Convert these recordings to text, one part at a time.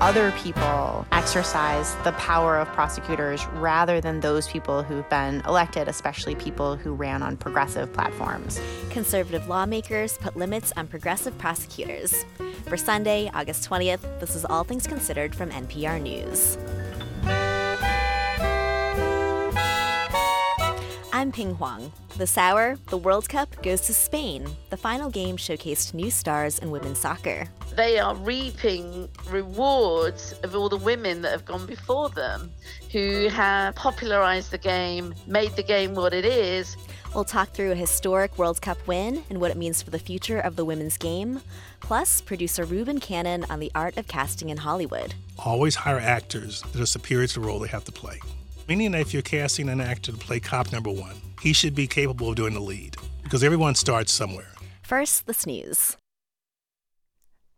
other people exercise the power of prosecutors rather than those people who've been elected, especially people who ran on progressive platforms. Conservative lawmakers put limits on progressive prosecutors. For Sunday, August 20th, this is All Things Considered from NPR News. I'm Pien Huang. This hour, the World Cup goes to Spain. The final game showcased new stars in women's soccer. They are reaping rewards of all the women that have gone before them, who have popularized the game, made the game what it is. We'll talk through a historic World Cup win and what it means for the future of the women's game. Plus, producer Reuben Cannon on the art of casting in Hollywood. Always hire actors that are superior to the role they have to play meaning that if you're casting an actor to play cop number one, he should be capable of doing the lead because everyone starts somewhere. First, the snooze.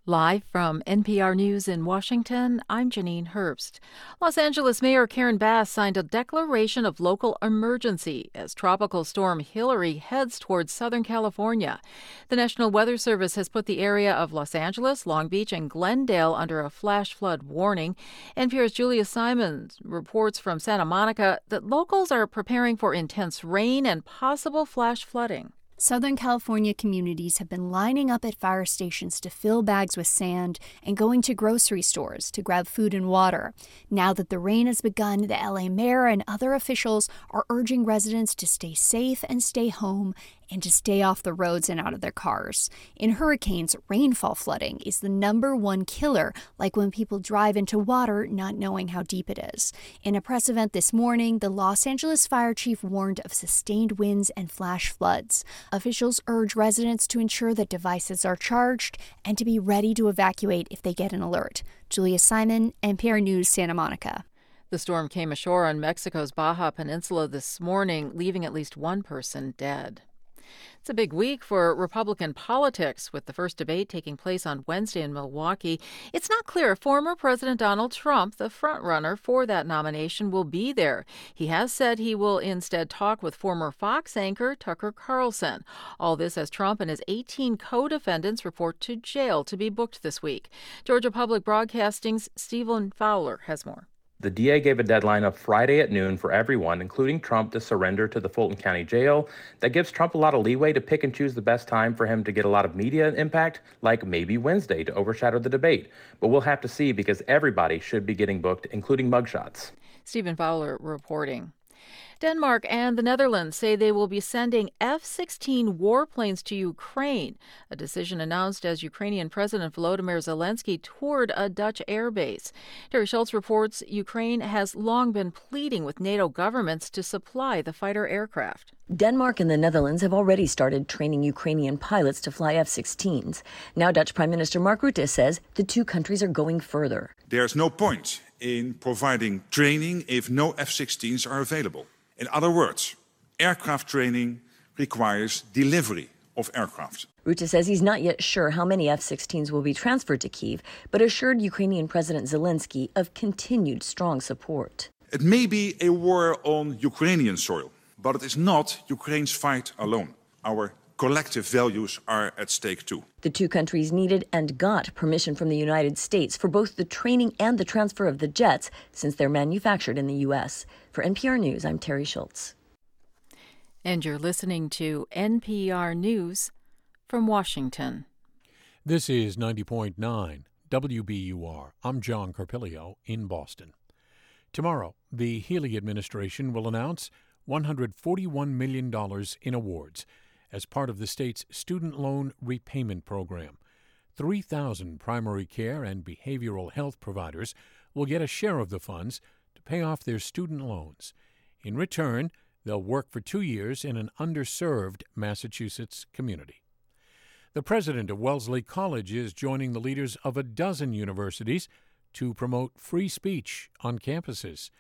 Live from NPR News in Washington, I'm Janine Herbst. Los Angeles Mayor Karen Bass signed a declaration of local emergency as Tropical Storm Hillary heads towards Southern California. The National Weather Service has put the area of Los Angeles, Long Beach, and Glendale under a flash flood warning. NPR's Julia Simons reports from Santa Monica that locals are preparing for intense rain and possible flash flooding. Southern California communities have been lining up at fire stations to fill bags with sand and going to grocery stores to grab food and water. Now that the rain has begun, the LA mayor and other officials are urging residents to stay safe and stay home and to stay off the roads and out of their cars. In hurricanes, rainfall flooding is the number one killer, like when people drive into water not knowing how deep it is. In a press event this morning, the Los Angeles fire chief warned of sustained winds and flash floods. Officials urge residents to ensure that devices are charged and to be ready to evacuate if they get an alert. Julia Simon, NPR News, Santa Monica. The storm came ashore on Mexico's Baja Peninsula this morning, leaving at least one person dead. It's a big week for Republican politics, with the first debate taking place on Wednesday in Milwaukee. It's not clear if former President Donald Trump, the frontrunner for that nomination, will be there. He has said he will instead talk with former Fox anchor Tucker Carlson. All this as Trump and his 18 co defendants report to jail to be booked this week. Georgia Public Broadcasting's Stephen Fowler has more. The DA gave a deadline of Friday at noon for everyone, including Trump, to surrender to the Fulton County Jail. That gives Trump a lot of leeway to pick and choose the best time for him to get a lot of media impact, like maybe Wednesday to overshadow the debate. But we'll have to see because everybody should be getting booked, including mugshots. Stephen Fowler reporting. Denmark and the Netherlands say they will be sending F 16 warplanes to Ukraine, a decision announced as Ukrainian President Volodymyr Zelensky toured a Dutch airbase. Teri Schultz reports Ukraine has long been pleading with NATO governments to supply the fighter aircraft. Denmark and the Netherlands have already started training Ukrainian pilots to fly F 16s. Now, Dutch Prime Minister Mark Rutte says the two countries are going further. There's no point in providing training if no F 16s are available. In other words, aircraft training requires delivery of aircraft. Rutte says he's not yet sure how many F 16s will be transferred to Kiev, but assured Ukrainian President Zelensky of continued strong support. It may be a war on Ukrainian soil, but it is not Ukraine's fight alone. Our collective values are at stake too. The two countries needed and got permission from the United States for both the training and the transfer of the jets since they're manufactured in the U.S. For NPR News, I'm Teri Schultz. And you're listening to NPR News from Washington. This is 90.9 WBUR. I'm John Carpilio in Boston. Tomorrow, the Healey administration will announce $141 million in awards as part of the state's student loan repayment program. 3,000 primary care and behavioral health providers will get a share of the funds to pay off their student loans. In return, they'll work for two years in an underserved Massachusetts community. The president of Wellesley College is joining the leaders of a dozen universities to promote free speech on campuses.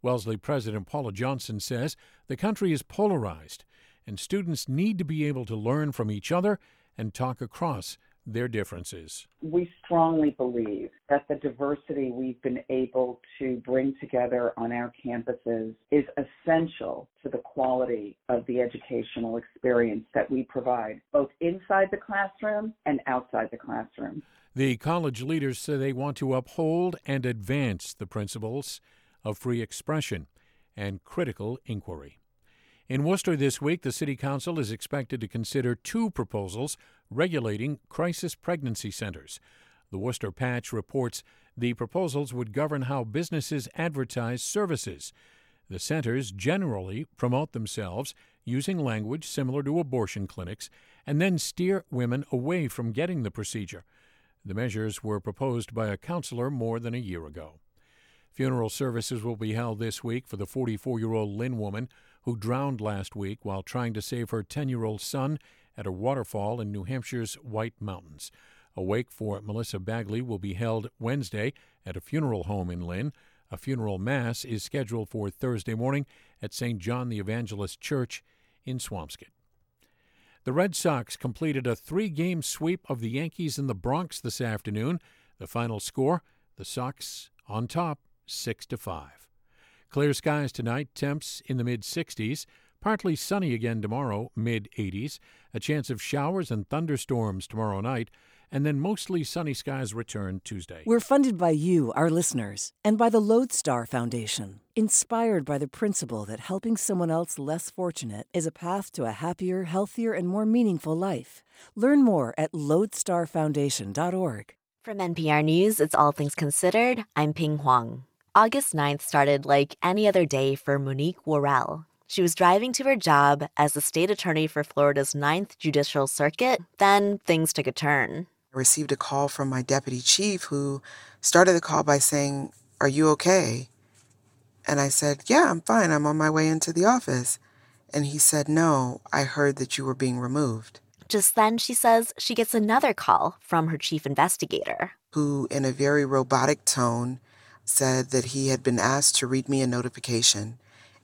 Wellesley President Paula Johnson says the country is polarized and students need to be able to learn from each other and talk across their differences. We strongly believe that the diversity we've been able to bring together on our campuses is essential to the quality of the educational experience that we provide, both inside the classroom and outside the classroom. The college leaders say they want to uphold and advance the principles of free expression and critical inquiry. In Worcester this week, the City Council is expected to consider two proposals regulating crisis pregnancy centers. The Worcester Patch reports the proposals would govern how businesses advertise services. The centers generally promote themselves using language similar to abortion clinics and then steer women away from getting the procedure. The measures were proposed by a councilor more than a year ago. Funeral services will be held this week for the 44 year old Lynn woman who drowned last week while trying to save her 10 year old son at a waterfall in New Hampshire's White Mountains. A wake for Melissa Bagley will be held Wednesday at a funeral home in Lynn. A funeral mass is scheduled for Thursday morning at St. John the Evangelist Church in Swampscott. The Red Sox completed a three game sweep of the Yankees in the Bronx this afternoon. The final score the Sox on top 6 to 5. Clear skies tonight, temps in the mid 60s. Partly sunny again tomorrow, mid 80s. A chance of showers and thunderstorms tomorrow night and then mostly sunny skies return Tuesday. We're funded by you, our listeners, and by the Lodestar Foundation, inspired by the principle that helping someone else less fortunate is a path to a happier, healthier, and more meaningful life. Learn more at lodestarfoundation.org. From NPR News, it's All Things Considered. I'm Pien Huang. August 9th started like any other day for Monique Worrell. She was driving to her job as the state attorney for Florida's Ninth Judicial Circuit. Then things took a turn. I received a call from my deputy chief who started the call by saying, Are you okay? And I said, Yeah, I'm fine. I'm on my way into the office. And he said, No, I heard that you were being removed. Just then, she says she gets another call from her chief investigator, who, in a very robotic tone, said that he had been asked to read me a notification,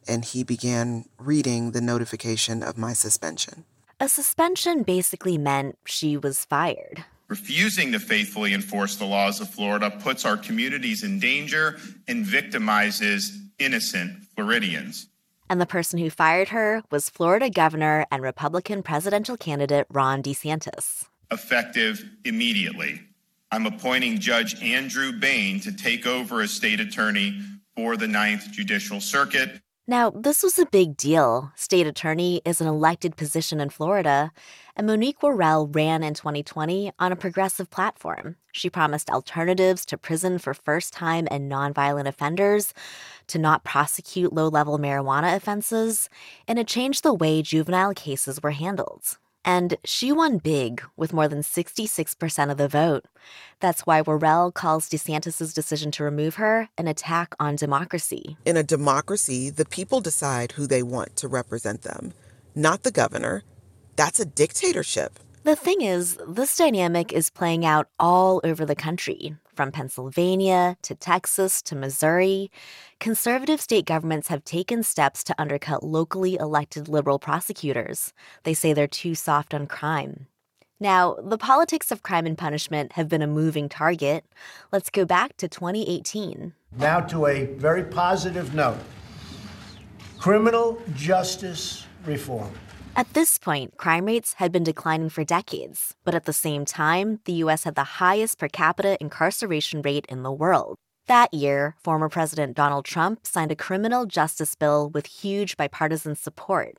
and he began reading the notification of my suspension. A suspension basically meant she was fired. Refusing to faithfully enforce the laws of Florida puts our communities in danger and victimizes innocent Floridians. And the person who fired her was Florida Governor and Republican presidential candidate Ron DeSantis. Effective immediately. I'm appointing Judge Andrew Bain to take over as state attorney for the Ninth Judicial Circuit now, this was a big deal. State attorney is an elected position in Florida, and Monique Worrell ran in 2020 on a progressive platform. She promised alternatives to prison for first time and nonviolent offenders, to not prosecute low level marijuana offenses, and to change the way juvenile cases were handled. And she won big with more than 66% of the vote. That's why Worrell calls DeSantis' decision to remove her an attack on democracy. In a democracy, the people decide who they want to represent them, not the governor. That's a dictatorship. The thing is, this dynamic is playing out all over the country, from Pennsylvania to Texas to Missouri. Conservative state governments have taken steps to undercut locally elected liberal prosecutors. They say they're too soft on crime. Now, the politics of crime and punishment have been a moving target. Let's go back to 2018. Now, to a very positive note criminal justice reform. At this point, crime rates had been declining for decades, but at the same time, the US had the highest per capita incarceration rate in the world. That year, former President Donald Trump signed a criminal justice bill with huge bipartisan support.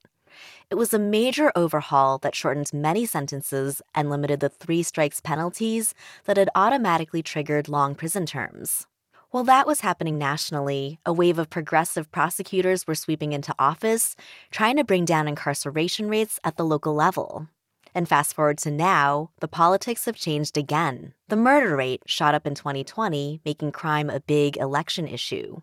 It was a major overhaul that shortened many sentences and limited the three strikes penalties that had automatically triggered long prison terms. While that was happening nationally, a wave of progressive prosecutors were sweeping into office, trying to bring down incarceration rates at the local level. And fast forward to now, the politics have changed again. The murder rate shot up in 2020, making crime a big election issue.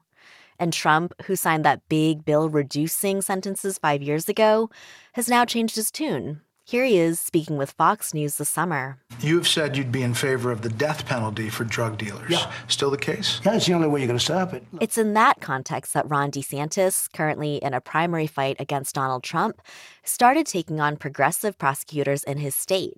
And Trump, who signed that big bill reducing sentences five years ago, has now changed his tune, here he is speaking with Fox News this summer. You've said you'd be in favor of the death penalty for drug dealers. Yeah. Still the case? Yeah, it's the only way you're going to stop it. It's in that context that Ron DeSantis, currently in a primary fight against Donald Trump, started taking on progressive prosecutors in his state.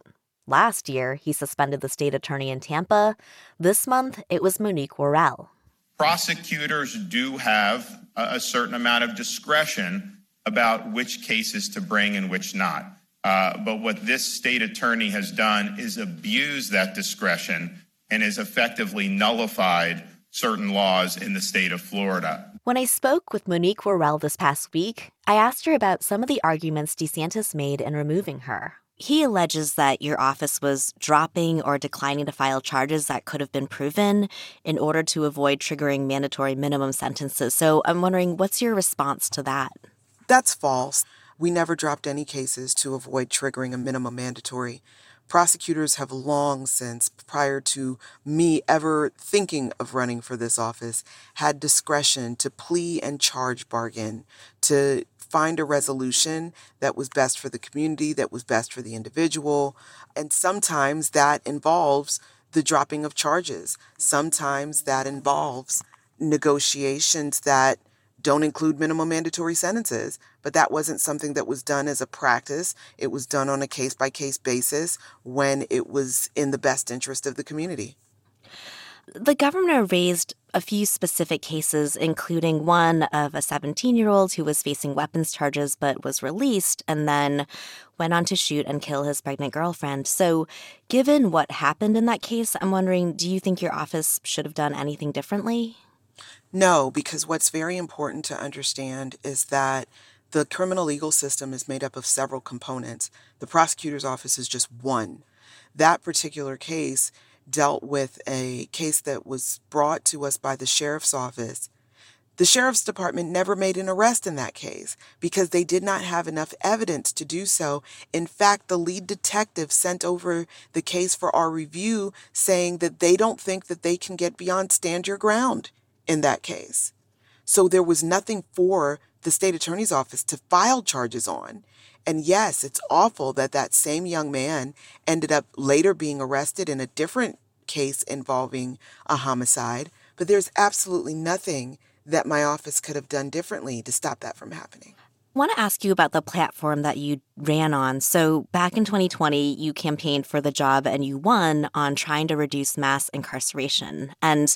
Last year, he suspended the state attorney in Tampa. This month, it was Monique Worrell. Prosecutors do have a certain amount of discretion about which cases to bring and which not. Uh, but what this state attorney has done is abuse that discretion and has effectively nullified certain laws in the state of Florida. When I spoke with Monique Worrell this past week, I asked her about some of the arguments DeSantis made in removing her. He alleges that your office was dropping or declining to file charges that could have been proven in order to avoid triggering mandatory minimum sentences. So I'm wondering, what's your response to that? That's false. We never dropped any cases to avoid triggering a minimum mandatory. Prosecutors have long since, prior to me ever thinking of running for this office, had discretion to plea and charge bargain, to find a resolution that was best for the community, that was best for the individual. And sometimes that involves the dropping of charges. Sometimes that involves negotiations that don't include minimum mandatory sentences. But that wasn't something that was done as a practice. It was done on a case by case basis when it was in the best interest of the community. The governor raised a few specific cases, including one of a 17 year old who was facing weapons charges but was released and then went on to shoot and kill his pregnant girlfriend. So, given what happened in that case, I'm wondering do you think your office should have done anything differently? No, because what's very important to understand is that the criminal legal system is made up of several components. The prosecutor's office is just one. That particular case dealt with a case that was brought to us by the sheriff's office. The sheriff's department never made an arrest in that case because they did not have enough evidence to do so. In fact, the lead detective sent over the case for our review saying that they don't think that they can get beyond stand your ground in that case. So there was nothing for the state attorney's office to file charges on. And yes, it's awful that that same young man ended up later being arrested in a different case involving a homicide, but there's absolutely nothing that my office could have done differently to stop that from happening. I want to ask you about the platform that you ran on. So, back in 2020, you campaigned for the job and you won on trying to reduce mass incarceration. And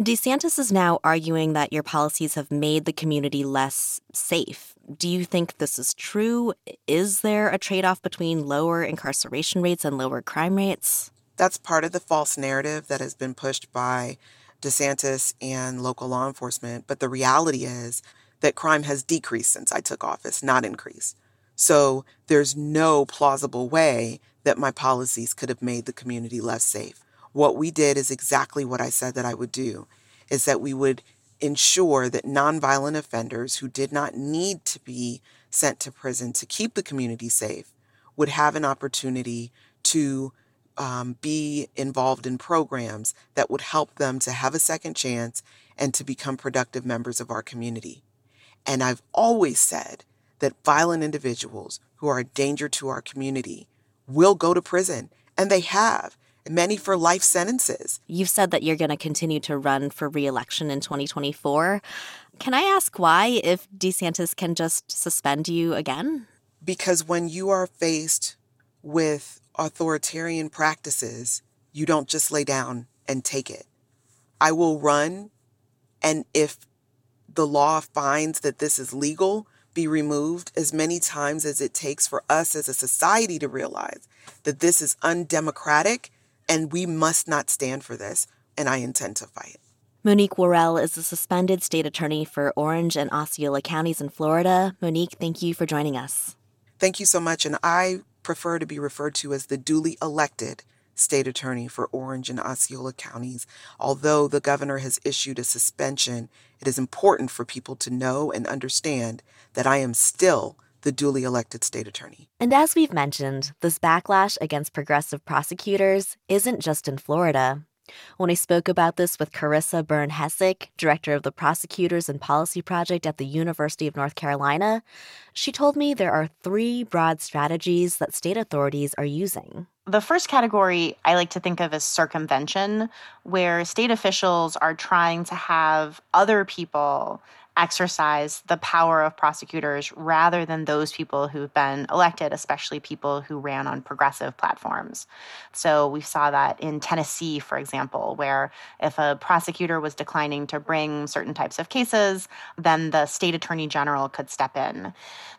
DeSantis is now arguing that your policies have made the community less safe. Do you think this is true? Is there a trade off between lower incarceration rates and lower crime rates? That's part of the false narrative that has been pushed by DeSantis and local law enforcement. But the reality is, that crime has decreased since I took office, not increased. So there's no plausible way that my policies could have made the community less safe. What we did is exactly what I said that I would do, is that we would ensure that nonviolent offenders who did not need to be sent to prison to keep the community safe would have an opportunity to um, be involved in programs that would help them to have a second chance and to become productive members of our community. And I've always said that violent individuals who are a danger to our community will go to prison, and they have, many for life sentences. You've said that you're going to continue to run for reelection in 2024. Can I ask why, if DeSantis can just suspend you again? Because when you are faced with authoritarian practices, you don't just lay down and take it. I will run, and if the law finds that this is legal be removed as many times as it takes for us as a society to realize that this is undemocratic and we must not stand for this. And I intend to fight. Monique Worrell is the suspended state attorney for Orange and Osceola counties in Florida. Monique, thank you for joining us. Thank you so much. And I prefer to be referred to as the duly elected state attorney for Orange and Osceola counties. Although the governor has issued a suspension, it is important for people to know and understand that I am still the duly elected state attorney. And as we've mentioned, this backlash against progressive prosecutors isn't just in Florida. When I spoke about this with Carissa Byrne Hessick, director of the Prosecutors and Politics Project at the University of North Carolina, she told me there are three broad strategies that state authorities are using. The first category I like to think of as circumvention, where state officials are trying to have other people exercise the power of prosecutors rather than those people who've been elected, especially people who ran on progressive platforms. So we saw that in Tennessee, for example, where if a prosecutor was declining to bring certain types of cases, then the state attorney general could step in.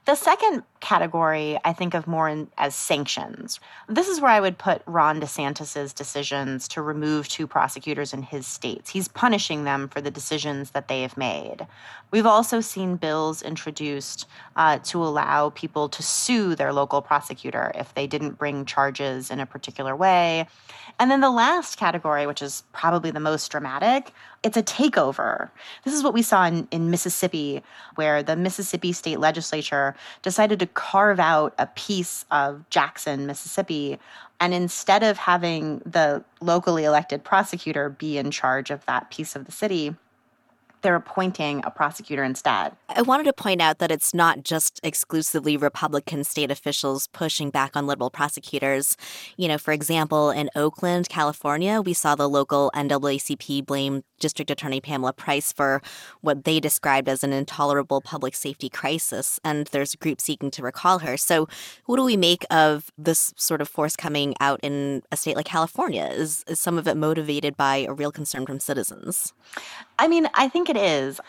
The second category I think of more in, as sanctions. This is where I would put Ron DeSantis's decisions to remove two prosecutors in his states. He's punishing them for the decisions that they have made. We've also seen bills introduced uh, to allow people to sue their local prosecutor if they didn't bring charges in a particular way. And then the last category, which is probably the most dramatic, it's a takeover. This is what we saw in, in Mississippi, where the Mississippi state legislature decided to carve out a piece of Jackson, Mississippi. And instead of having the locally elected prosecutor be in charge of that piece of the city, they're appointing a prosecutor instead. I wanted to point out that it's not just exclusively Republican state officials pushing back on liberal prosecutors. You know, for example, in Oakland, California, we saw the local NAACP blame District Attorney Pamela Price for what they described as an intolerable public safety crisis, and there's a group seeking to recall her. So, what do we make of this sort of force coming out in a state like California? Is, is some of it motivated by a real concern from citizens? I mean, I think it is.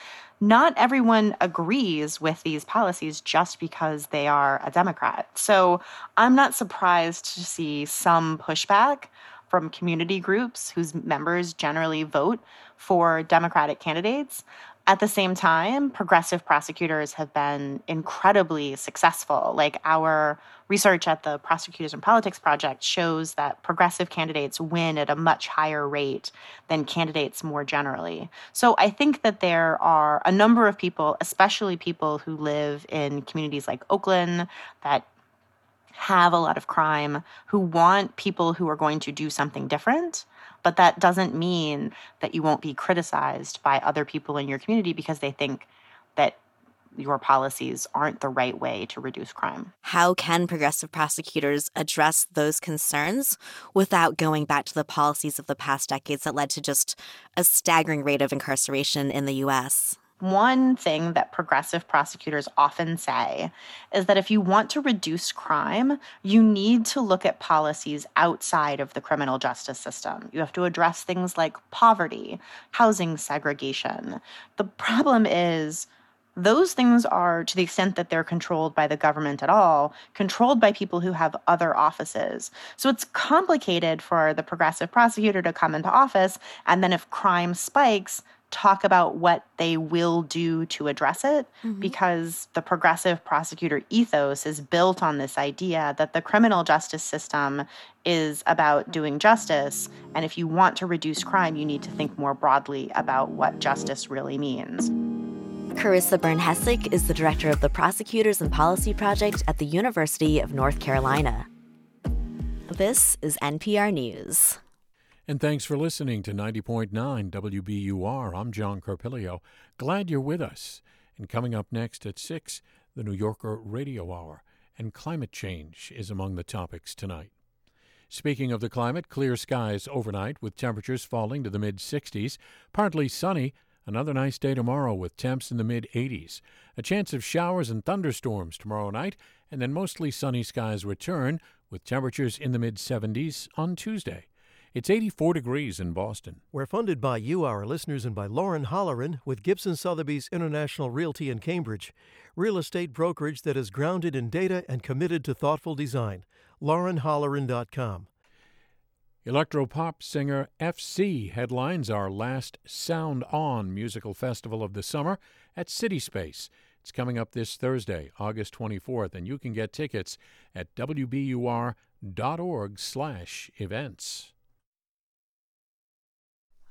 Not everyone agrees with these policies just because they are a Democrat. So I'm not surprised to see some pushback from community groups whose members generally vote for Democratic candidates. At the same time, progressive prosecutors have been incredibly successful. Like our research at the Prosecutors and Politics Project shows that progressive candidates win at a much higher rate than candidates more generally. So I think that there are a number of people, especially people who live in communities like Oakland, that have a lot of crime, who want people who are going to do something different but that doesn't mean that you won't be criticized by other people in your community because they think that your policies aren't the right way to reduce crime. How can progressive prosecutors address those concerns without going back to the policies of the past decades that led to just a staggering rate of incarceration in the US? One thing that progressive prosecutors often say is that if you want to reduce crime, you need to look at policies outside of the criminal justice system. You have to address things like poverty, housing segregation. The problem is, those things are, to the extent that they're controlled by the government at all, controlled by people who have other offices. So it's complicated for the progressive prosecutor to come into office, and then if crime spikes, talk about what they will do to address it mm-hmm. because the progressive prosecutor ethos is built on this idea that the criminal justice system is about doing justice. And if you want to reduce crime, you need to think more broadly about what justice really means. Carissa Byrne Hessick is the director of the Prosecutors and Politics Project at the University of North Carolina. This is NPR News. And thanks for listening to 90.9 WBUR. I'm John Carpilio. Glad you're with us. And coming up next at 6, the New Yorker Radio Hour. And climate change is among the topics tonight. Speaking of the climate, clear skies overnight with temperatures falling to the mid 60s, partly sunny. Another nice day tomorrow with temps in the mid 80s. A chance of showers and thunderstorms tomorrow night, and then mostly sunny skies return with temperatures in the mid 70s on Tuesday. It's 84 degrees in Boston. We're funded by you, our listeners, and by Lauren Holleran with Gibson Sotheby's International Realty in Cambridge, real estate brokerage that is grounded in data and committed to thoughtful design. LaurenHolleran.com. Electropop singer FC headlines our last Sound On musical festival of the summer at City Space. It's coming up this Thursday, August 24th, and you can get tickets at wbur.org/events.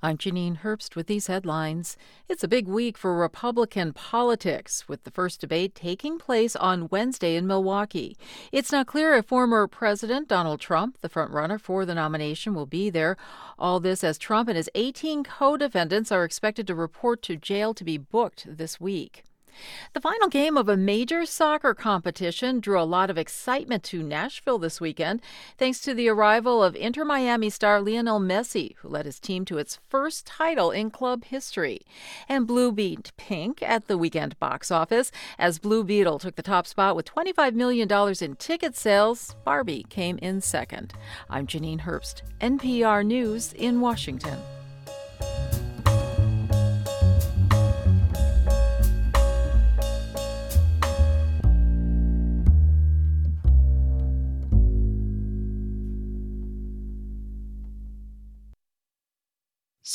I'm Janine Herbst with these headlines. It's a big week for Republican politics, with the first debate taking place on Wednesday in Milwaukee. It's not clear if former President Donald Trump, the frontrunner for the nomination, will be there. All this as Trump and his 18 co defendants are expected to report to jail to be booked this week. The final game of a major soccer competition drew a lot of excitement to Nashville this weekend, thanks to the arrival of Inter Miami star Lionel Messi, who led his team to its first title in club history. And Blue beat Pink at the weekend box office. As Blue Beetle took the top spot with $25 million in ticket sales, Barbie came in second. I'm Janine Herbst, NPR News in Washington.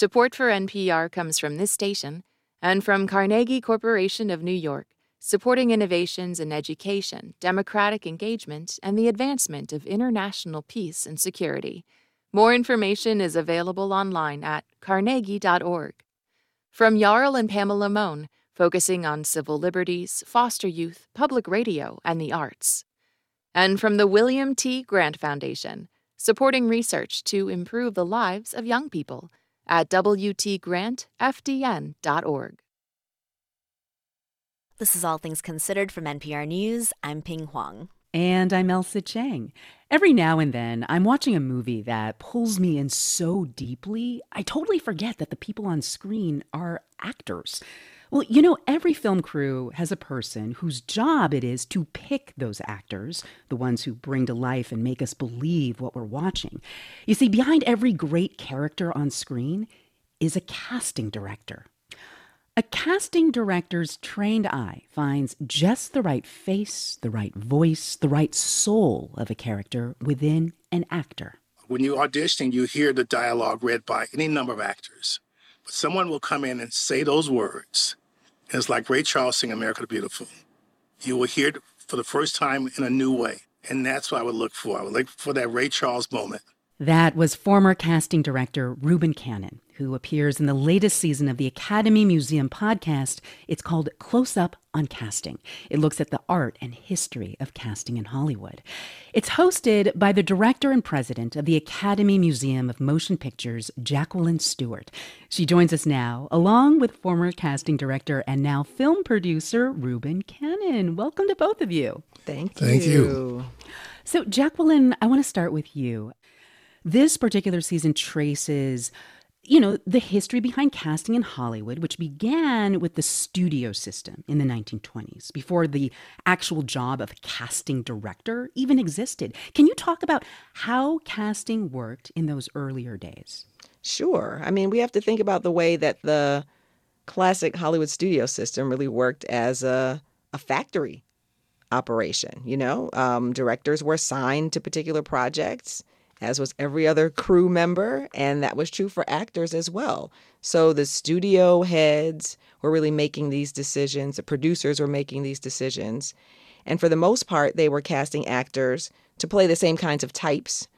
Support for NPR comes from this station and from Carnegie Corporation of New York, supporting innovations in education, democratic engagement, and the advancement of international peace and security. More information is available online at carnegie.org. From Jarl and Pamela Mohn, focusing on civil liberties, foster youth, public radio, and the arts. And from the William T. Grant Foundation, supporting research to improve the lives of young people at WTGrantFDN.org. This is All Things Considered from NPR News. I'm Pien Huang. And I'm Ailsa Chang. Every now and then, I'm watching a movie that pulls me in so deeply, I totally forget that the people on screen are actors. Well, you know, every film crew has a person whose job it is to pick those actors, the ones who bring to life and make us believe what we're watching. You see, behind every great character on screen is a casting director. A casting director's trained eye finds just the right face, the right voice, the right soul of a character within an actor. When you audition, you hear the dialogue read by any number of actors, but someone will come in and say those words it's like Ray Charles singing America the Beautiful. You will hear it for the first time in a new way. And that's what I would look for. I would look for that Ray Charles moment. That was former casting director Reuben Cannon, who appears in the latest season of the Academy Museum podcast. It's called Close Up on Casting. It looks at the art and history of casting in Hollywood. It's hosted by the director and president of the Academy Museum of Motion Pictures, Jacqueline Stewart. She joins us now, along with former casting director and now film producer Reuben Cannon. Welcome to both of you. Thank you. Thank you. So, Jacqueline, I want to start with you. This particular season traces you know, the history behind casting in Hollywood, which began with the studio system in the 1920s, before the actual job of casting director even existed. Can you talk about how casting worked in those earlier days? Sure. I mean, we have to think about the way that the classic Hollywood studio system really worked as a, a factory operation. You know, um, directors were assigned to particular projects as was every other crew member, and that was true for actors as well. So the studio heads were really making these decisions, the producers were making these decisions. And for the most part, they were casting actors to play the same kinds of types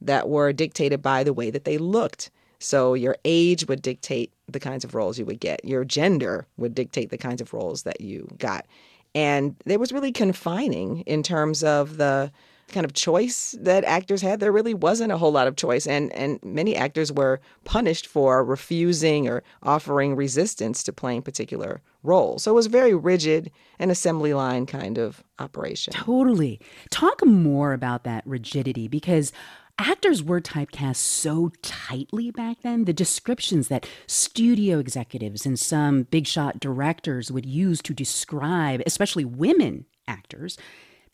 that were dictated by the way that they looked. So your age would dictate the kinds of roles you would get, your gender would dictate the kinds of roles that you got. And it was really confining in terms of the kind of choice that actors had, there really wasn't a whole lot of choice. And, and many actors were punished for refusing or offering resistance to playing particular roles. So it was very rigid, an assembly line kind of operation. Totally. Talk more about that rigidity because actors were typecast so tightly back then. The descriptions that studio executives and some big shot directors would use to describe, especially women actors,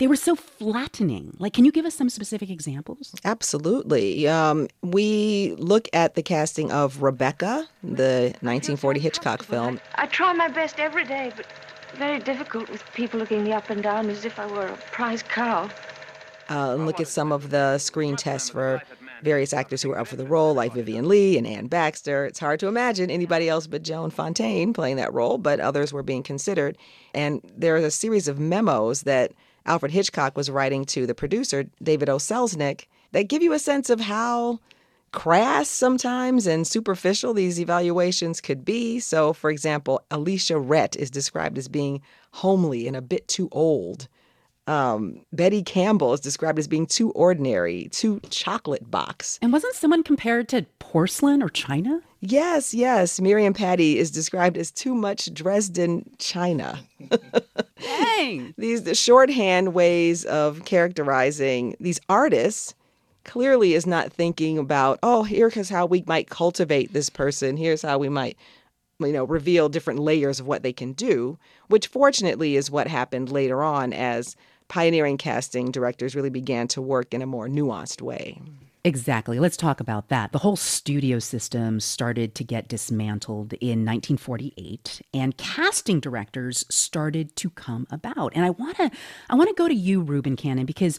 they were so flattening. Like, can you give us some specific examples? Absolutely. Um, we look at the casting of Rebecca, the 1940 Hitchcock film. I try my best every day, but very difficult with people looking me up and down as if I were a prize cow. Uh, and look at some of the screen tests for various actors who were up for the role, like Vivien Leigh and Anne Baxter. It's hard to imagine anybody else but Joan Fontaine playing that role, but others were being considered. And there is a series of memos that Alfred Hitchcock was writing to the producer, David O. Selznick, that give you a sense of how crass sometimes and superficial these evaluations could be. So, for example, Alicia Rhett is described as being homely and a bit too old. Um, Betty Campbell is described as being too ordinary, too chocolate box. And wasn't someone compared to porcelain or china? Yes, yes. Miriam Patty is described as too much Dresden china. Dang. these the shorthand ways of characterizing these artists clearly is not thinking about, oh, here's how we might cultivate this person. Here's how we might, you know, reveal different layers of what they can do, which fortunately is what happened later on as pioneering casting directors really began to work in a more nuanced way. Exactly. Let's talk about that. The whole studio system started to get dismantled in 1948 and casting directors started to come about. And I want to I want to go to you Reuben Cannon because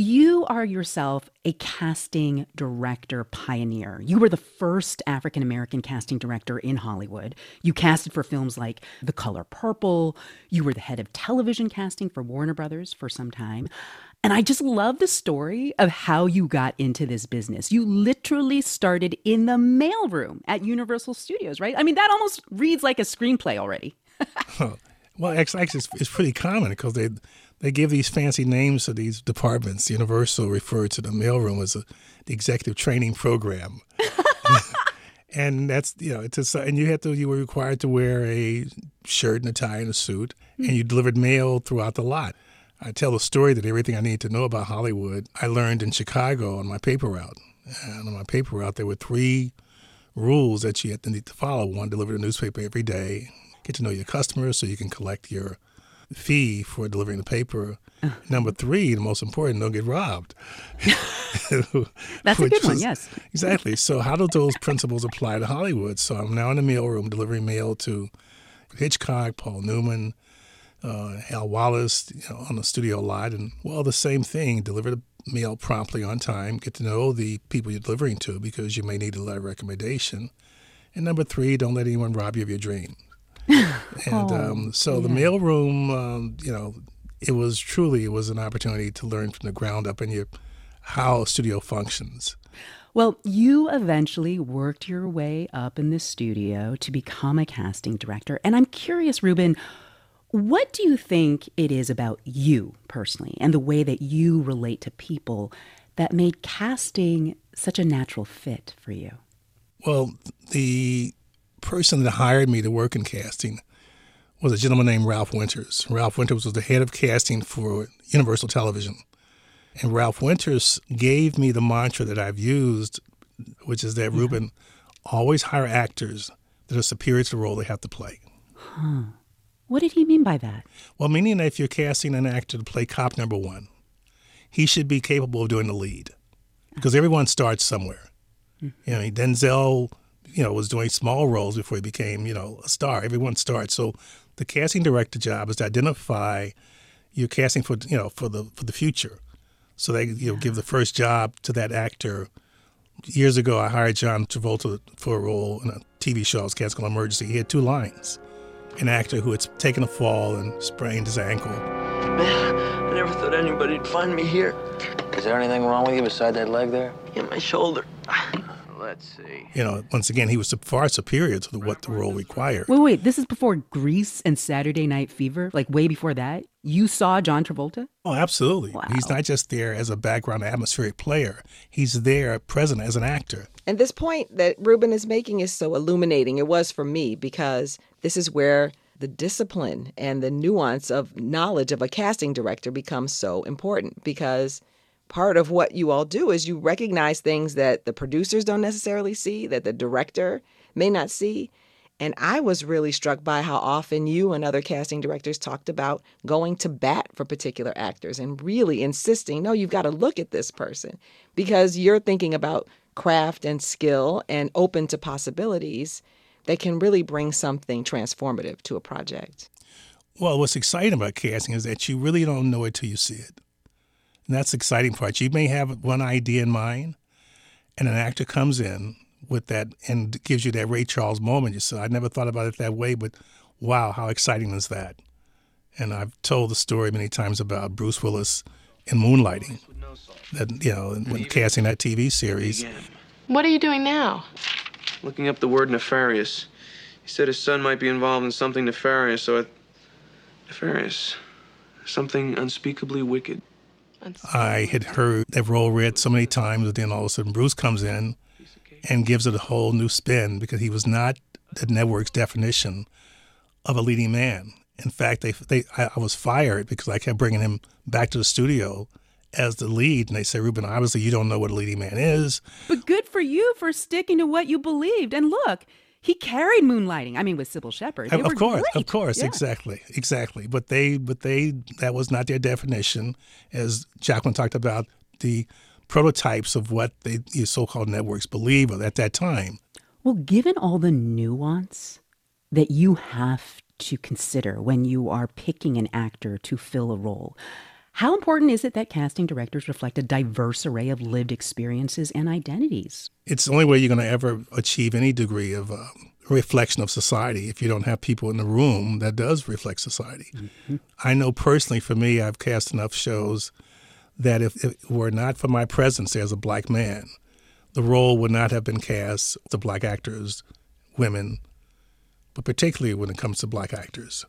you are yourself a casting director pioneer. You were the first African American casting director in Hollywood. You casted for films like The Color Purple. You were the head of television casting for Warner Brothers for some time. And I just love the story of how you got into this business. You literally started in the mailroom at Universal Studios, right? I mean, that almost reads like a screenplay already. well, actually, it's, it's pretty common because they they give these fancy names to these departments. Universal referred to the mailroom as a, the executive training program. and that's you know it's a, and you had to you were required to wear a shirt and a tie and a suit, and mm-hmm. you delivered mail throughout the lot. I tell the story that everything I need to know about Hollywood I learned in Chicago on my paper route. And on my paper route, there were three rules that you had to need to follow. One, deliver the newspaper every day. Get to know your customers so you can collect your fee for delivering the paper. Uh. Number three, the most important, don't get robbed. That's a good one, yes. Exactly. So, how do those principles apply to Hollywood? So, I'm now in the mailroom delivering mail to Hitchcock, Paul Newman, uh, Hal Wallis you know, on the studio lot, and well, the same thing. Deliver the mail promptly on time. Get to know the people you're delivering to because you may need a letter of recommendation. And number three, don't let anyone rob you of your dream. and oh, um, so yeah. the mailroom, um, you know, it was truly it was an opportunity to learn from the ground up and your how a studio functions. Well, you eventually worked your way up in the studio to become a casting director, and I'm curious, Reuben what do you think it is about you personally and the way that you relate to people that made casting such a natural fit for you? Well, the person that hired me to work in casting was a gentleman named Ralph Winters. Ralph Winters was the head of casting for Universal Television. And Ralph Winters gave me the mantra that I've used, which is that, yeah. Reuben, always hire actors that are superior to the role they have to play. Huh. What did he mean by that? Well, meaning that if you're casting an actor to play cop number one, he should be capable of doing the lead because everyone starts somewhere. Mm-hmm. You know, Denzel, you know, was doing small roles before he became, you know, a star. Everyone starts. So the casting director job is to identify you're casting for, you know, for the for the future. So they you know give the first job to that actor. Years ago, I hired John Travolta for a role in a TV show. I was Emergency. He had two lines an actor who had taken a fall and sprained his ankle. Man, I never thought anybody'd find me here. Is there anything wrong with you beside that leg there? Yeah, my shoulder. Let's see. You know, once again, he was far superior to what the role required. Wait, wait, this is before Grease and Saturday Night Fever? Like way before that? You saw John Travolta? Oh, absolutely. Wow. He's not just there as a background atmospheric player, he's there present as an actor. And this point that Reuben is making is so illuminating. It was for me because this is where the discipline and the nuance of knowledge of a casting director becomes so important because part of what you all do is you recognize things that the producers don't necessarily see, that the director may not see. And I was really struck by how often you and other casting directors talked about going to bat for particular actors and really insisting, no, you've got to look at this person because you're thinking about craft and skill and open to possibilities that can really bring something transformative to a project. Well, what's exciting about casting is that you really don't know it till you see it. And that's the exciting part. You may have one idea in mind, and an actor comes in with that and gives you that Ray Charles moment. You say, I never thought about it that way, but wow, how exciting is that? And I've told the story many times about Bruce Willis in Moonlighting that you know when casting that TV series. What are you doing now? Looking up the word nefarious. He said his son might be involved in something nefarious, so it nefarious, something unspeakably wicked. I had heard that role read so many times, but then all of a sudden Bruce comes in, and gives it a whole new spin because he was not the network's definition of a leading man. In fact, they, they I, I was fired because I kept bringing him back to the studio as the lead, and they say, Reuben, obviously you don't know what a leading man is. But good for you for sticking to what you believed. And look, he carried moonlighting. I mean, with Cybill Shepherd, of course, great. of course, yeah. exactly, exactly. But they, but they, that was not their definition, as Jacqueline talked about the prototypes of what the so-called networks believe at that time. Well, given all the nuance that you have to consider when you are picking an actor to fill a role. How important is it that casting directors reflect a diverse array of lived experiences and identities? It's the only way you're going to ever achieve any degree of uh, reflection of society if you don't have people in the room that does reflect society. Mm-hmm. I know personally, for me, I've cast enough shows that if it were not for my presence as a black man, the role would not have been cast to black actors, women, but particularly when it comes to black actors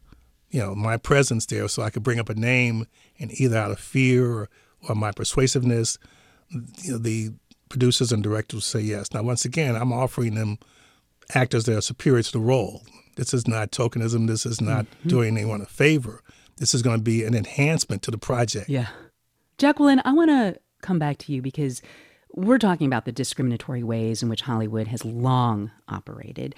you know, my presence there so I could bring up a name and either out of fear or, or my persuasiveness, you know, the producers and directors say yes. Now, once again, I'm offering them actors that are superior to the role. This is not tokenism. This is not mm-hmm. doing anyone a favor. This is going to be an enhancement to the project. Yeah. Jacqueline, I want to come back to you because we're talking about the discriminatory ways in which Hollywood has long operated.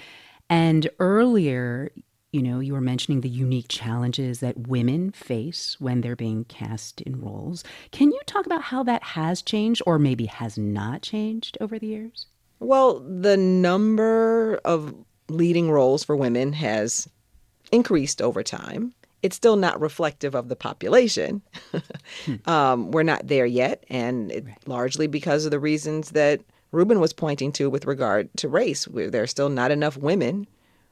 And earlier, you know, you were mentioning the unique challenges that women face when they're being cast in roles. Can you talk about how that has changed or maybe has not changed over the years? Well, the number of leading roles for women has increased over time. It's still not reflective of the population. hmm. um, we're not there yet, and it, right. largely because of the reasons that Reuben was pointing to with regard to race. There are still not enough women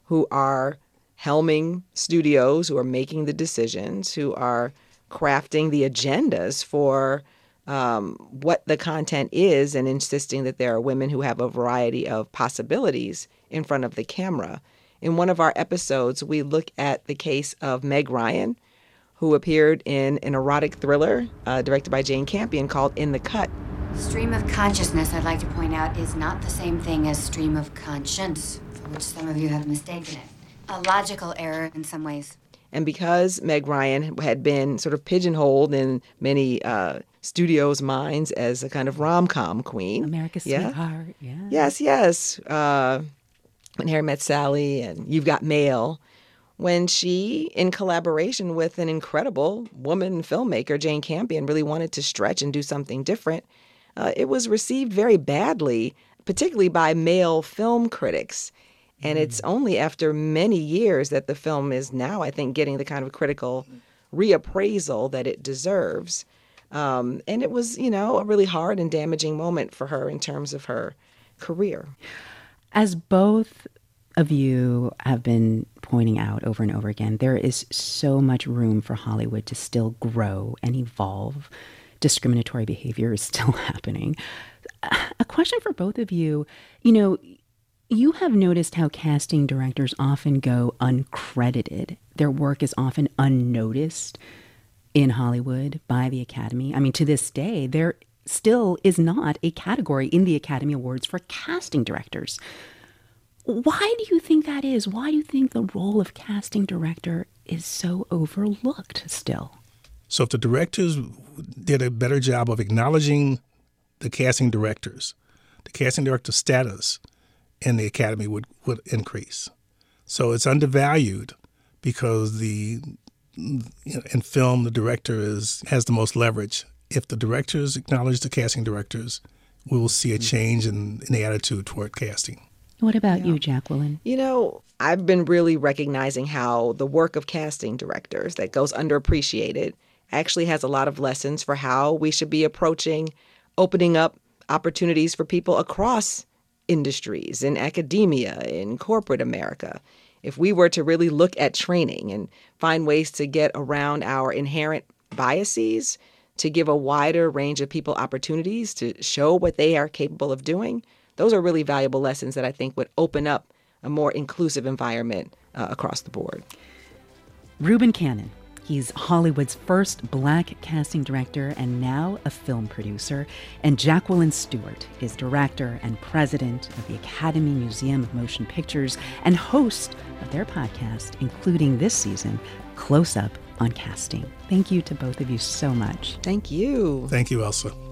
who are helming studios, who are making the decisions, who are crafting the agendas for um, what the content is, and insisting that there are women who have a variety of possibilities in front of the camera. In one of our episodes, we look at the case of Meg Ryan, who appeared in an erotic thriller uh, directed by Jane Campion called In the Cut. Stream of consciousness, I'd like to point out, is not the same thing as stream of conscience, for which some of you have mistaken it a logical error in some ways. And because Meg Ryan had been sort of pigeonholed in many uh, studios' minds as a kind of rom com queen, America's yeah? sweetheart, yeah. Yes, yes. Uh, when Harry Met Sally and You've Got Mail, when she, in collaboration with an incredible woman filmmaker, Jane Campion, really wanted to stretch and do something different, uh, it was received very badly, particularly by male film critics. And it's mm. only after many years that the film is now, I think, getting the kind of critical reappraisal that it deserves. Um, and it was, you know, a really hard and damaging moment for her in terms of her career. As both of you have been pointing out over and over again, there is so much room for Hollywood to still grow and evolve. Discriminatory behavior is still happening. A question for both of you you know, you have noticed how casting directors often go uncredited. Their work is often unnoticed in Hollywood by the Academy. I mean, to this day, there still is not a category in the Academy Awards for casting directors. Why do you think that is? Why do you think the role of casting director is so overlooked still? So, if the directors did a better job of acknowledging the casting directors, the casting director status, in the academy would, would increase. So it's undervalued because the you know, in film the director is has the most leverage. If the directors acknowledge the casting directors, we will see a mm-hmm. change in, in the attitude toward casting. What about yeah. you, Jacqueline? You know, I've been really recognizing how the work of casting directors that goes underappreciated actually has a lot of lessons for how we should be approaching opening up opportunities for people across industries, in academia, in corporate America, if we were to really look at training and find ways to get around our inherent biases, to give a wider range of people opportunities to show what they are capable of doing, those are really valuable lessons that I think would open up a more inclusive environment uh, across the board. Reuben Cannon, He's Hollywood's first black casting director and now a film producer. And Jacqueline Stewart is director and president of the Academy Museum of Motion Pictures and host of their podcast, including this season, Close Up on Casting. Thank you to both of you so much. Thank you. Thank you, Ailsa.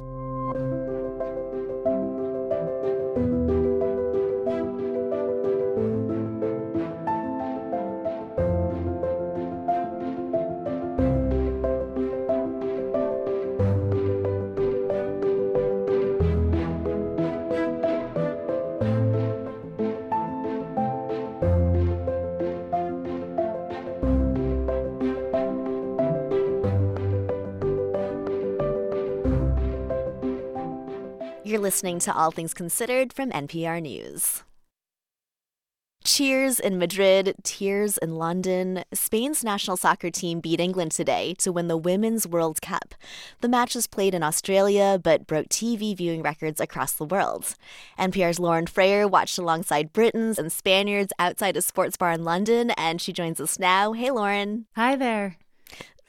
Listening to All Things Considered from NPR News. Cheers in Madrid, tears in London. Spain's national soccer team beat England today to win the Women's World Cup. The match was played in Australia but broke TV viewing records across the world. NPR's Lauren Frayer watched alongside Britons and Spaniards outside a sports bar in London, and she joins us now. Hey, Lauren. Hi there.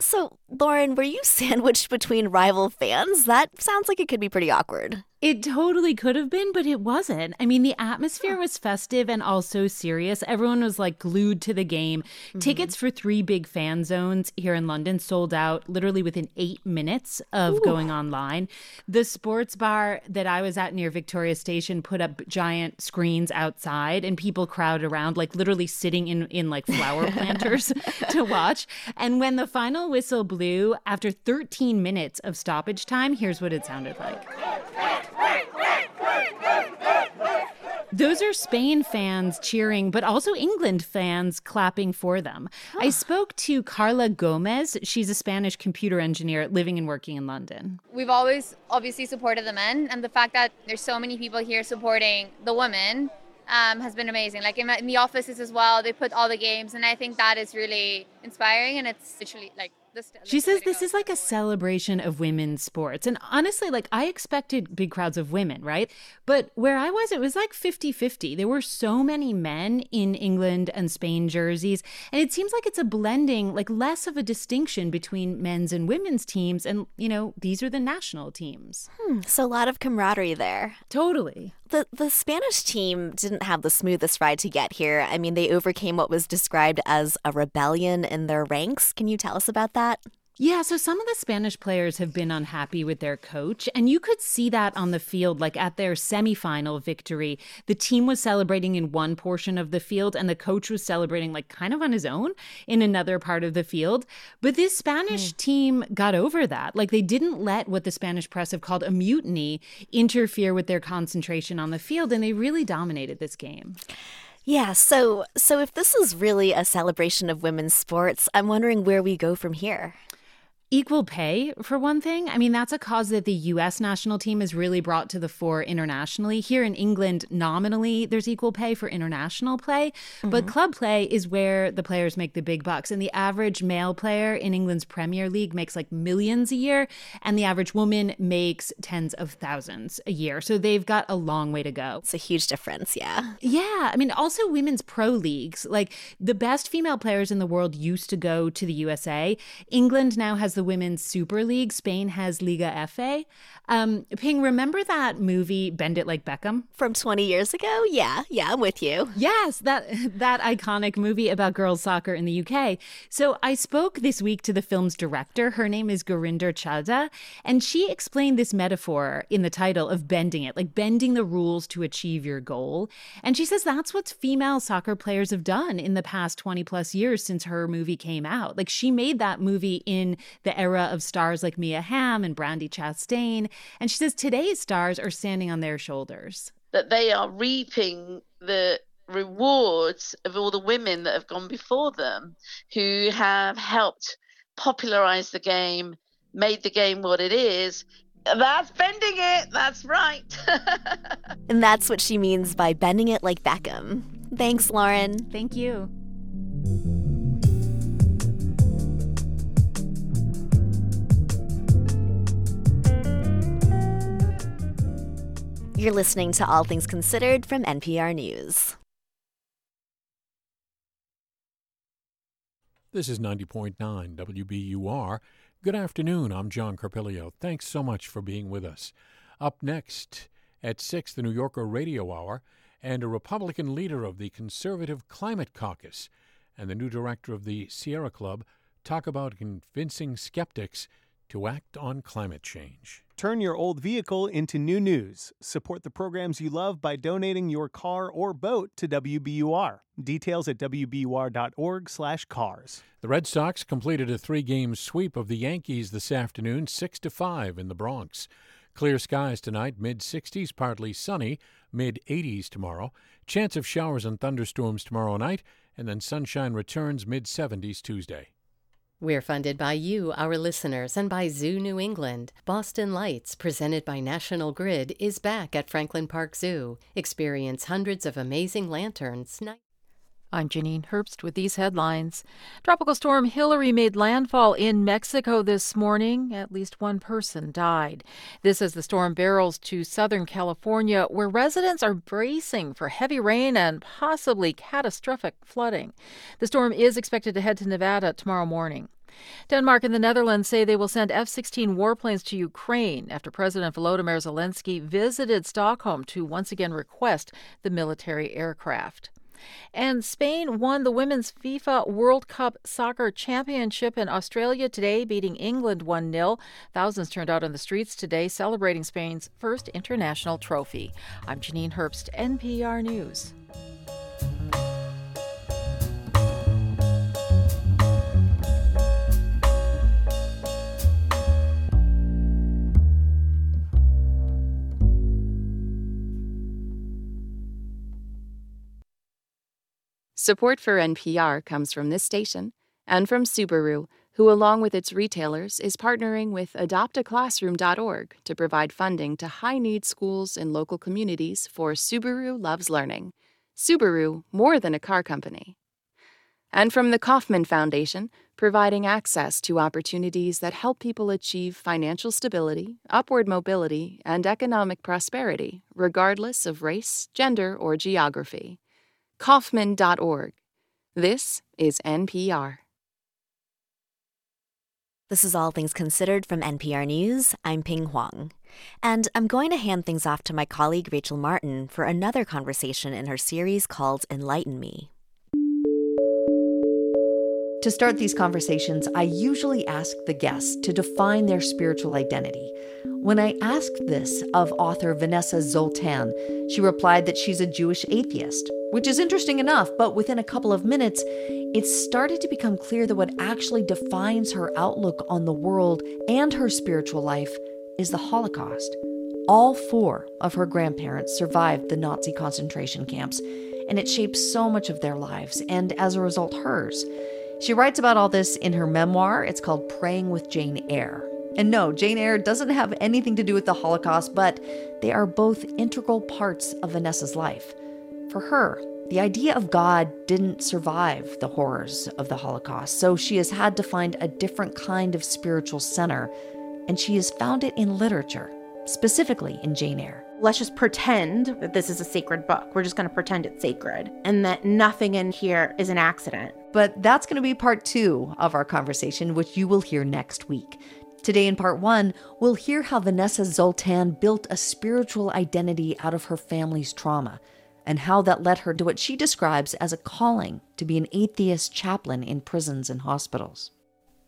So, Lauren, were you sandwiched between rival fans? That sounds like it could be pretty awkward. It totally could have been, but it wasn't. I mean, the atmosphere was festive and also serious. Everyone was like glued to the game. Mm-hmm. Tickets for three big fan zones here in London sold out literally within eight minutes of Ooh. going online. The sports bar that I was at near Victoria Station put up giant screens outside, and people crowded around, like literally sitting in in like flower planters to watch. And when the final whistle blew after 13 minutes of stoppage time, here's what it sounded like. Those are Spain fans cheering, but also England fans clapping for them. Huh. I spoke to Carla Gomez. She's a Spanish computer engineer living and working in London. We've always obviously supported the men, and the fact that there's so many people here supporting the women um, has been amazing. Like in, my, in the offices as well, they put all the games, and I think that is really inspiring, and it's literally like she says this is like a celebration of women's sports. And honestly, like I expected big crowds of women, right? But where I was, it was like 50 50. There were so many men in England and Spain jerseys. And it seems like it's a blending, like less of a distinction between men's and women's teams. And, you know, these are the national teams. Hmm, so a lot of camaraderie there. Totally. The, the Spanish team didn't have the smoothest ride to get here. I mean, they overcame what was described as a rebellion in their ranks. Can you tell us about that? Yeah, so some of the Spanish players have been unhappy with their coach, and you could see that on the field. Like at their semifinal victory, the team was celebrating in one portion of the field, and the coach was celebrating, like, kind of on his own in another part of the field. But this Spanish mm. team got over that. Like, they didn't let what the Spanish press have called a mutiny interfere with their concentration on the field, and they really dominated this game. Yeah, so so if this is really a celebration of women's sports, I'm wondering where we go from here. Equal pay, for one thing. I mean, that's a cause that the US national team has really brought to the fore internationally. Here in England, nominally, there's equal pay for international play, mm-hmm. but club play is where the players make the big bucks. And the average male player in England's Premier League makes like millions a year, and the average woman makes tens of thousands a year. So they've got a long way to go. It's a huge difference, yeah. Yeah. I mean, also women's pro leagues. Like the best female players in the world used to go to the USA. England now has the Women's Super League. Spain has Liga FA. Um, Pien, remember that movie Bend It Like Beckham from 20 years ago? Yeah, yeah, I'm with you. Yes, that that iconic movie about girls soccer in the UK. So I spoke this week to the film's director. Her name is Gurinder Chadha, and she explained this metaphor in the title of bending it, like bending the rules to achieve your goal. And she says that's what female soccer players have done in the past 20 plus years since her movie came out. Like she made that movie in the era of stars like Mia Hamm and Brandy Chastain and she says today's stars are standing on their shoulders. That they are reaping the rewards of all the women that have gone before them who have helped popularize the game, made the game what it is. That's bending it. That's right. and that's what she means by bending it like Beckham. Thanks, Lauren. Thank you. You're listening to All Things Considered from NPR News. This is 90.9 WBUR. Good afternoon. I'm John Carpilio. Thanks so much for being with us. Up next at 6, the New Yorker Radio Hour, and a Republican leader of the Conservative Climate Caucus and the new director of the Sierra Club talk about convincing skeptics to act on climate change. Turn your old vehicle into new news. Support the programs you love by donating your car or boat to WBUR. Details at wbur.org/cars. The Red Sox completed a three-game sweep of the Yankees this afternoon, 6 to 5 in the Bronx. Clear skies tonight, mid 60s, partly sunny, mid 80s tomorrow. Chance of showers and thunderstorms tomorrow night, and then sunshine returns mid 70s Tuesday. We're funded by you, our listeners, and by Zoo New England. Boston Lights, presented by National Grid, is back at Franklin Park Zoo. Experience hundreds of amazing lanterns. I'm Janine Herbst with these headlines. Tropical storm Hilary made landfall in Mexico this morning. At least one person died. This as the storm barrels to Southern California, where residents are bracing for heavy rain and possibly catastrophic flooding. The storm is expected to head to Nevada tomorrow morning. Denmark and the Netherlands say they will send F 16 warplanes to Ukraine after President Volodymyr Zelensky visited Stockholm to once again request the military aircraft. And Spain won the Women's FIFA World Cup Soccer Championship in Australia today, beating England 1 0. Thousands turned out on the streets today celebrating Spain's first international trophy. I'm Janine Herbst, NPR News. Support for NPR comes from this station and from Subaru, who, along with its retailers, is partnering with adoptaclassroom.org to provide funding to high need schools in local communities for Subaru Loves Learning. Subaru, more than a car company. And from the Kauffman Foundation, providing access to opportunities that help people achieve financial stability, upward mobility, and economic prosperity, regardless of race, gender, or geography. Kauffman.org. This is NPR. This is All Things Considered from NPR News. I'm Pien Huang. And I'm going to hand things off to my colleague Rachel Martin for another conversation in her series called Enlighten Me. To start these conversations, I usually ask the guests to define their spiritual identity. When I asked this of author Vanessa Zoltan, she replied that she's a Jewish atheist, which is interesting enough, but within a couple of minutes, it started to become clear that what actually defines her outlook on the world and her spiritual life is the Holocaust. All four of her grandparents survived the Nazi concentration camps, and it shaped so much of their lives, and as a result, hers. She writes about all this in her memoir. It's called Praying with Jane Eyre. And no, Jane Eyre doesn't have anything to do with the Holocaust, but they are both integral parts of Vanessa's life. For her, the idea of God didn't survive the horrors of the Holocaust, so she has had to find a different kind of spiritual center, and she has found it in literature, specifically in Jane Eyre. Let's just pretend that this is a sacred book. We're just going to pretend it's sacred and that nothing in here is an accident. But that's going to be part two of our conversation, which you will hear next week. Today, in part one, we'll hear how Vanessa Zoltan built a spiritual identity out of her family's trauma and how that led her to what she describes as a calling to be an atheist chaplain in prisons and hospitals.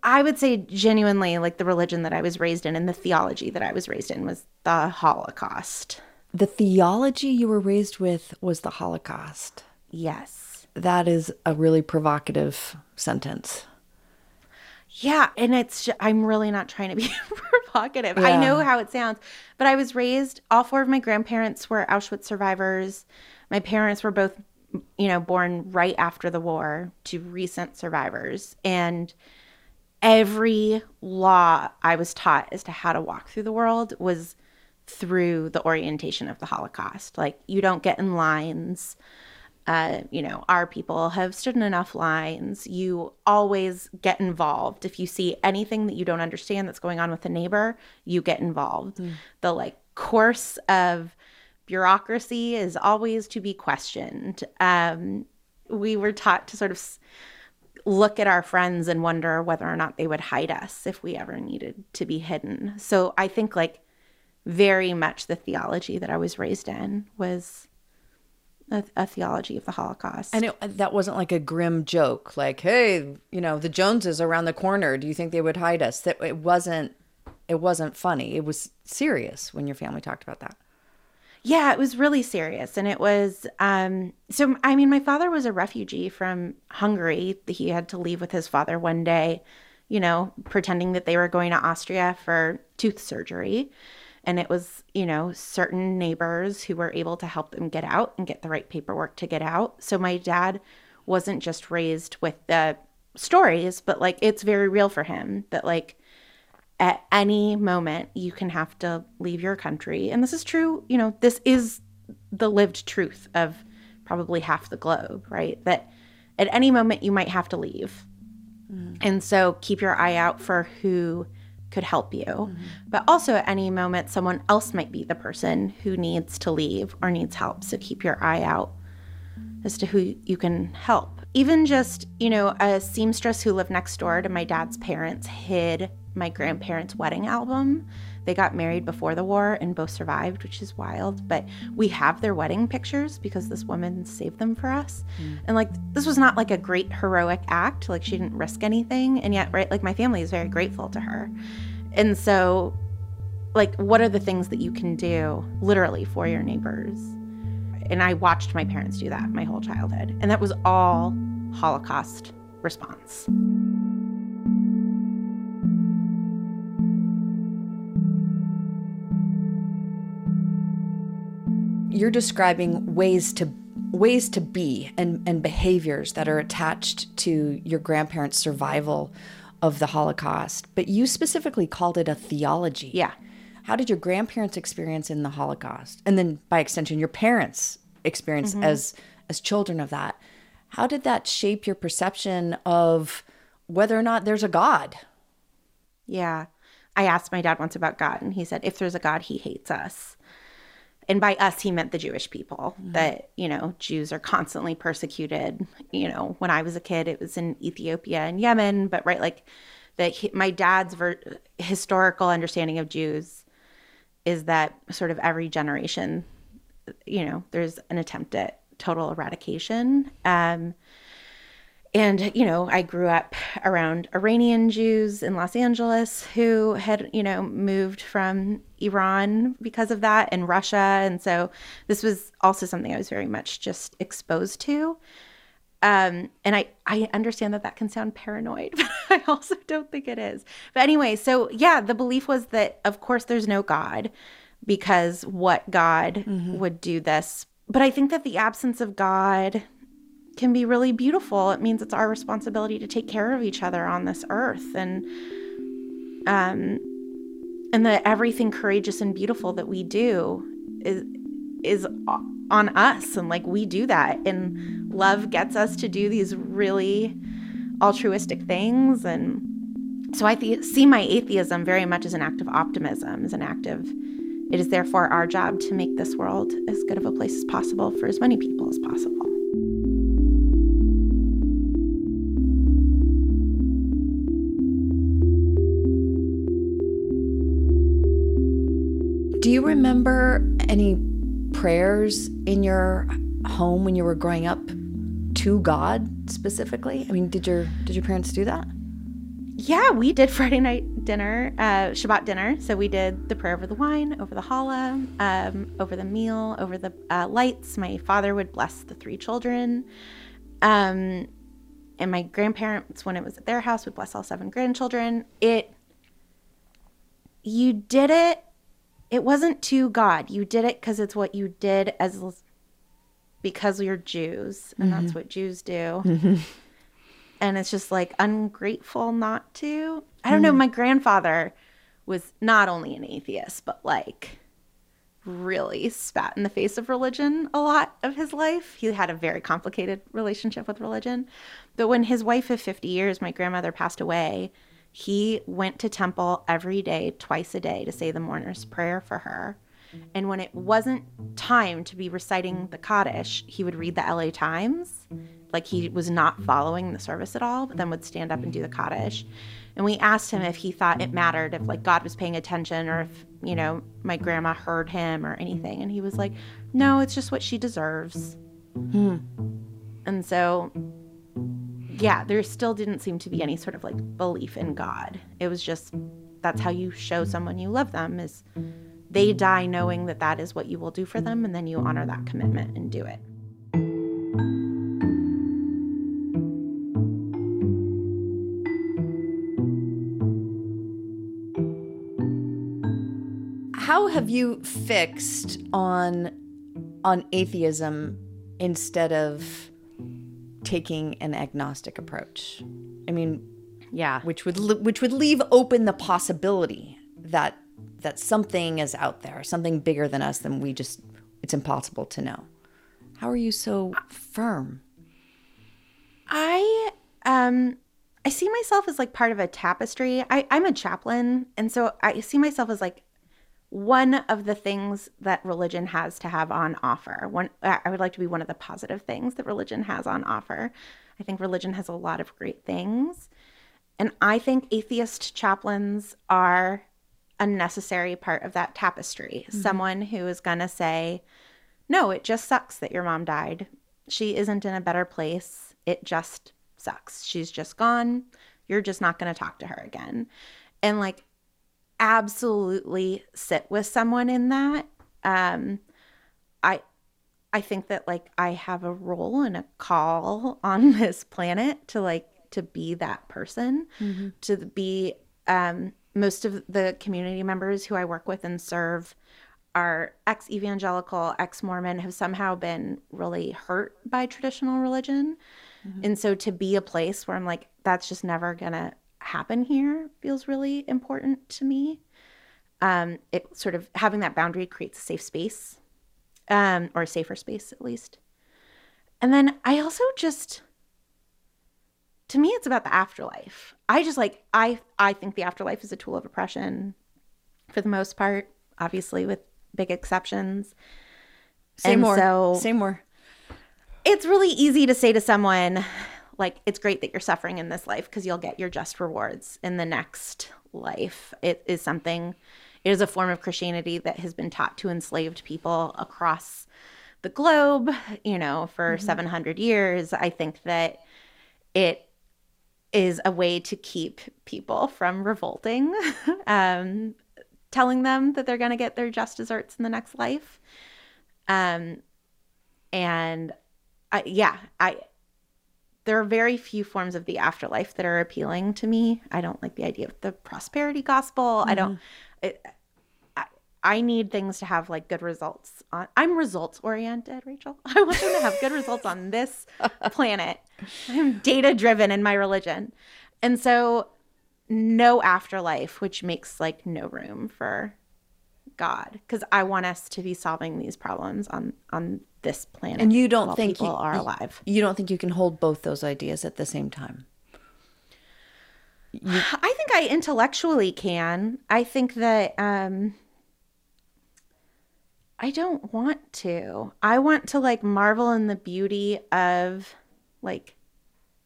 I would say genuinely, like the religion that I was raised in and the theology that I was raised in was the Holocaust. The theology you were raised with was the Holocaust. Yes. That is a really provocative sentence. Yeah, and it's I'm really not trying to be provocative. Yeah. I know how it sounds, but I was raised all four of my grandparents were Auschwitz survivors. My parents were both you know born right after the war to recent survivors and every law I was taught as to how to walk through the world was through the orientation of the Holocaust. Like you don't get in lines. Uh, you know, our people have stood in enough lines. You always get involved. If you see anything that you don't understand that's going on with a neighbor, you get involved. Mm. The like course of bureaucracy is always to be questioned. Um, we were taught to sort of look at our friends and wonder whether or not they would hide us if we ever needed to be hidden. So I think like very much the theology that I was raised in was a, a theology of the Holocaust. And it, that wasn't like a grim joke, like, "Hey, you know, the Joneses around the corner. Do you think they would hide us?" That it wasn't. It wasn't funny. It was serious when your family talked about that. Yeah, it was really serious. And it was, um, so, I mean, my father was a refugee from Hungary. He had to leave with his father one day, you know, pretending that they were going to Austria for tooth surgery. And it was, you know, certain neighbors who were able to help them get out and get the right paperwork to get out. So my dad wasn't just raised with the stories, but like it's very real for him that, like, at any moment you can have to leave your country. And this is true, you know, this is the lived truth of probably half the globe, right? That at any moment you might have to leave. Mm. And so keep your eye out for who could help you. Mm-hmm. But also at any moment someone else might be the person who needs to leave or needs help. So keep your eye out as to who you can help. Even just, you know, a seamstress who lived next door to my dad's parents hid my grandparents' wedding album. They got married before the war and both survived, which is wild. But we have their wedding pictures because this woman saved them for us. Mm. And like, this was not like a great heroic act. Like, she didn't risk anything. And yet, right, like, my family is very grateful to her. And so, like, what are the things that you can do literally for your neighbors? And I watched my parents do that my whole childhood. And that was all Holocaust response. You're describing ways to ways to be and, and behaviors that are attached to your grandparents' survival of the Holocaust, but you specifically called it a theology. Yeah. How did your grandparents experience in the Holocaust, and then by extension, your parents' experience mm-hmm. as as children of that? How did that shape your perception of whether or not there's a God? Yeah. I asked my dad once about God, and he said, if there's a God, he hates us and by us he meant the jewish people mm-hmm. that you know jews are constantly persecuted you know when i was a kid it was in ethiopia and yemen but right like that my dad's ver- historical understanding of jews is that sort of every generation you know there's an attempt at total eradication um, and you know i grew up around iranian jews in los angeles who had you know moved from iran because of that and russia and so this was also something i was very much just exposed to um, and I, I understand that that can sound paranoid, but I also don't think it is. But anyway, so yeah, the belief was that, of course, there's no God because what God mm-hmm. would do this. But I think that the absence of God can be really beautiful. It means it's our responsibility to take care of each other on this earth and um and that everything courageous and beautiful that we do is is on us and like we do that and love gets us to do these really altruistic things and so I th- see my atheism very much as an act of optimism, as an act of it is therefore our job to make this world as good of a place as possible for as many people as possible. Do you remember any prayers in your home when you were growing up to God specifically? I mean, did your did your parents do that? Yeah, we did Friday night dinner, uh, Shabbat dinner. So we did the prayer over the wine, over the challah, um, over the meal, over the uh, lights. My father would bless the three children. Um, and my grandparents, when it was at their house, would bless all seven grandchildren. It, you did it it wasn't to God. You did it because it's what you did as because you're Jews, and mm-hmm. that's what Jews do. Mm-hmm. And it's just like ungrateful not to. I don't mm-hmm. know. My grandfather was not only an atheist, but like really spat in the face of religion a lot of his life. He had a very complicated relationship with religion. But when his wife of 50 years, my grandmother, passed away, he went to temple every day, twice a day, to say the mourner's prayer for her. And when it wasn't time to be reciting the Kaddish, he would read the LA Times like he was not following the service at all, but then would stand up and do the Kaddish. And we asked him if he thought it mattered, if like God was paying attention or if, you know, my grandma heard him or anything. And he was like, no, it's just what she deserves. Hmm. And so, yeah, there still didn't seem to be any sort of like belief in God. It was just that's how you show someone you love them is they die knowing that that is what you will do for them and then you honor that commitment and do it. How have you fixed on on atheism instead of taking an agnostic approach? I mean, yeah, which would which would leave open the possibility that that something is out there, something bigger than us than we just it's impossible to know. How are you so firm? I um I see myself as like part of a tapestry. I, I'm a chaplain, and so I see myself as like one of the things that religion has to have on offer. One, I would like to be one of the positive things that religion has on offer. I think religion has a lot of great things, and I think atheist chaplains are a necessary part of that tapestry. Mhm. Someone who is gonna say, "No, it just sucks that your mom died. She isn't in a better place. It just sucks. She's just gone. You're just not going to talk to her again. And like absolutely sit with someone in that. Um I I think that like I have a role and a call on this planet to like to be that person, Mhm. to be um most of the community members who I work with and serve are ex evangelical, ex Mormon, have somehow been really hurt by traditional religion. And so to be a place where I'm like, that's just never gonna happen here feels really important to me. Um, it sort of having that boundary creates a safe space, um, or a safer space at least. And then I also just to me it's about the afterlife. I just like I I think the afterlife is a tool of oppression for the most part, obviously with big exceptions. Say And more. So Say more. it's really easy to say to someone like it's great that you're suffering in this life because you'll get your just rewards in the next life. It is something it is a form of christianity that has been taught to enslaved people across the globe you know for Mhm. 700 years. I think that it is a way to keep people from revolting um telling them that they're going to get their just desserts in the next life. Um and I yeah, I there are very few forms of the afterlife that are appealing to me. I don't like the idea of the prosperity gospel. I don't mm-hmm. it, I, I need things to have like good results on I'm results oriented, Rachel. I want them to have good results on this planet. I'm data driven in my religion. And so no afterlife, which makes like no room for God because I want us to be solving these problems on on this planet. And you don't think people you, are alive. You don't think you can hold both those ideas at the same time. I think I intellectually can. I think that um I don't want to. I want to like marvel in the beauty of like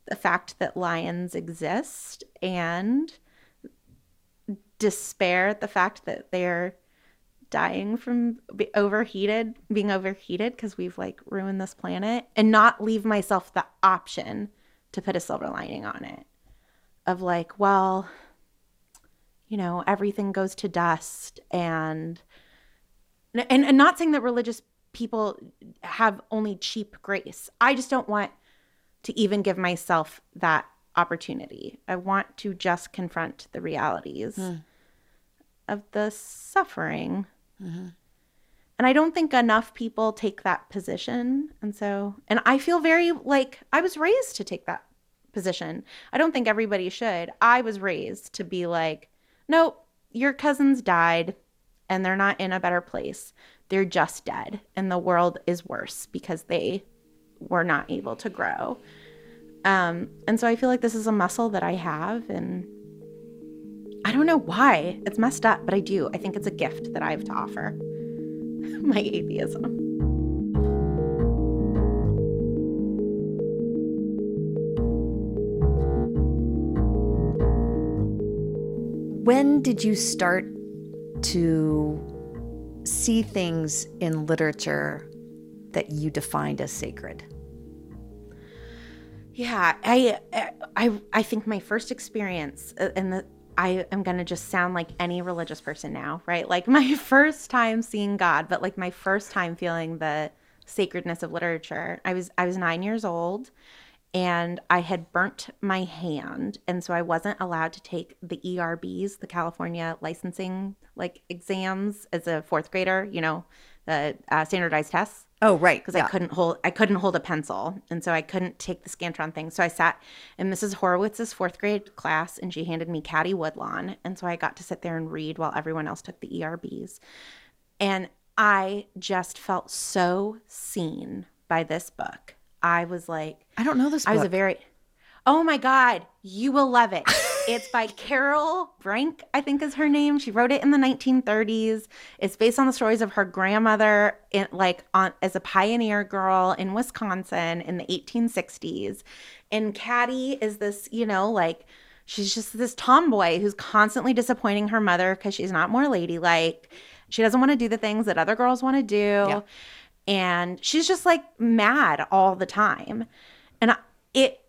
the fact that lions exist and despair at the fact that they're dying from be- overheated being overheated because we've like ruined this planet and not leave myself the option to put a silver lining on it of like well you know everything goes to dust and and, and not saying that religious people have only cheap grace i just don't want to even give myself that opportunity i want to just confront the realities Hmm. of the suffering and I don't think enough people take that position. And so, and I feel very like I was raised to take that position. I don't think everybody should. I was raised to be like, nope, your cousins died and they're not in a better place. They're just dead. And the world is worse because they were not able to grow. Um, and so I feel like this is a muscle that I have. And I don't know why. It's messed up, but I do. I think it's a gift that I have to offer my atheism. When did you start to see things in literature that you defined as sacred? Yeah, I I I think my first experience uh, and the I am going to just sound like any religious person now, right? Like my first time seeing God, but like my first time feeling the sacredness of literature. I was I was 9 years old and I had burnt my hand and so I wasn't allowed to take the ERBs, the California licensing like exams as a 4th grader, you know, the uh, standardized tests. Oh, right. Because yeah. I couldn't hold I couldn't hold a pencil, and so I couldn't take the Scantron thing. So I sat in Mrs. Horowitz's fourth grade class, and she handed me Caddie Woodlawn, and so I got to sit there and read while everyone else took the ERBs, and I just felt so seen by this book. I was like, I don't know this. Book. I was a very, oh my god, you will love it. It's by Carol Brink, I think is her name. She wrote it in the 1930s. It's based on the stories of her grandmother, in, like on as a pioneer girl in Wisconsin in the 1860s. And Caddie is this, you know, like she's just this tomboy who's constantly disappointing her mother because she's not more ladylike. She doesn't want to do the things that other girls want to do. Yeah. And she's just like mad all the time. And it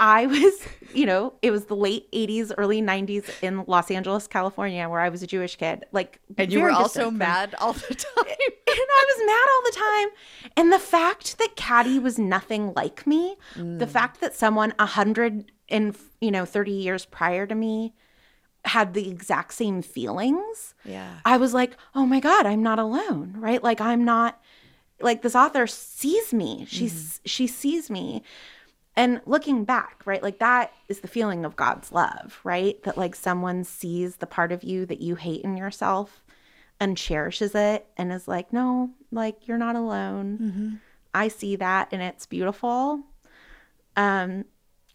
I was, you know, it was the late 80s, early 90s in Los Angeles, California, where I was a Jewish kid. Like, and you were also mad all the time. and I was mad all the time. And the fact that Caddie was nothing like me, mm. the fact that someone a hundred and you know 30 years prior to me had the exact same feelings. Yeah, I was like, oh my god, I'm not alone, right? Like, I'm not. Like this author sees me. She's mm. she sees me and looking back, right, like that is the feeling of God's love, right? That like someone sees the part of you that you hate in yourself and cherishes it and is like, no, like you're not alone. Mm-hmm. I see that and it's beautiful. Um,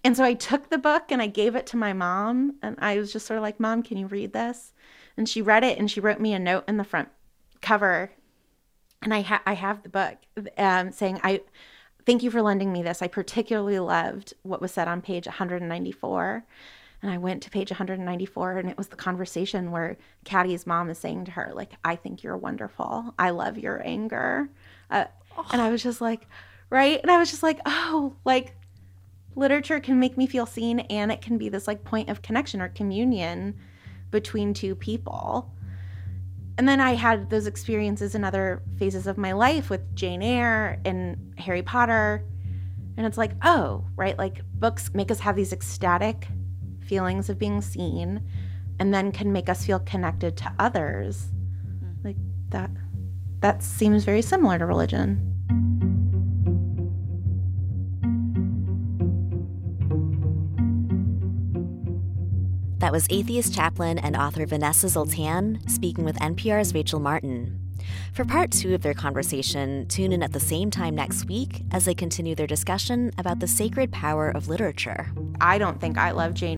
and so I took the book and I gave it to my mom and I was just sort of like, Mom, can you read this? And she read it and she wrote me a note in the front cover. And I, ha- I have the book um, saying, I, Thank you for lending me this. I particularly loved what was said on page 194. And I went to page 194, and it was the conversation where Caddie's mom is saying to her, like, I think you're wonderful. I love your anger. Uh. And I was just like, right? And I was just like, oh, like, literature can make me feel seen, and it can be this, like, point of connection or communion between two people and then I had those experiences in other phases of my life with Jane Eyre and Harry Potter. And it's like, oh, right? Like books make us have these ecstatic feelings of being seen and then can make us feel connected to others. Mm-hmm. Like that that seems very similar to religion. That was atheist chaplain and author Vanessa Zoltan speaking with NPR's Rachel Martin. For part two of their conversation, tune in at the same time next week as they continue their discussion about the sacred power of literature. I don't think I love Jane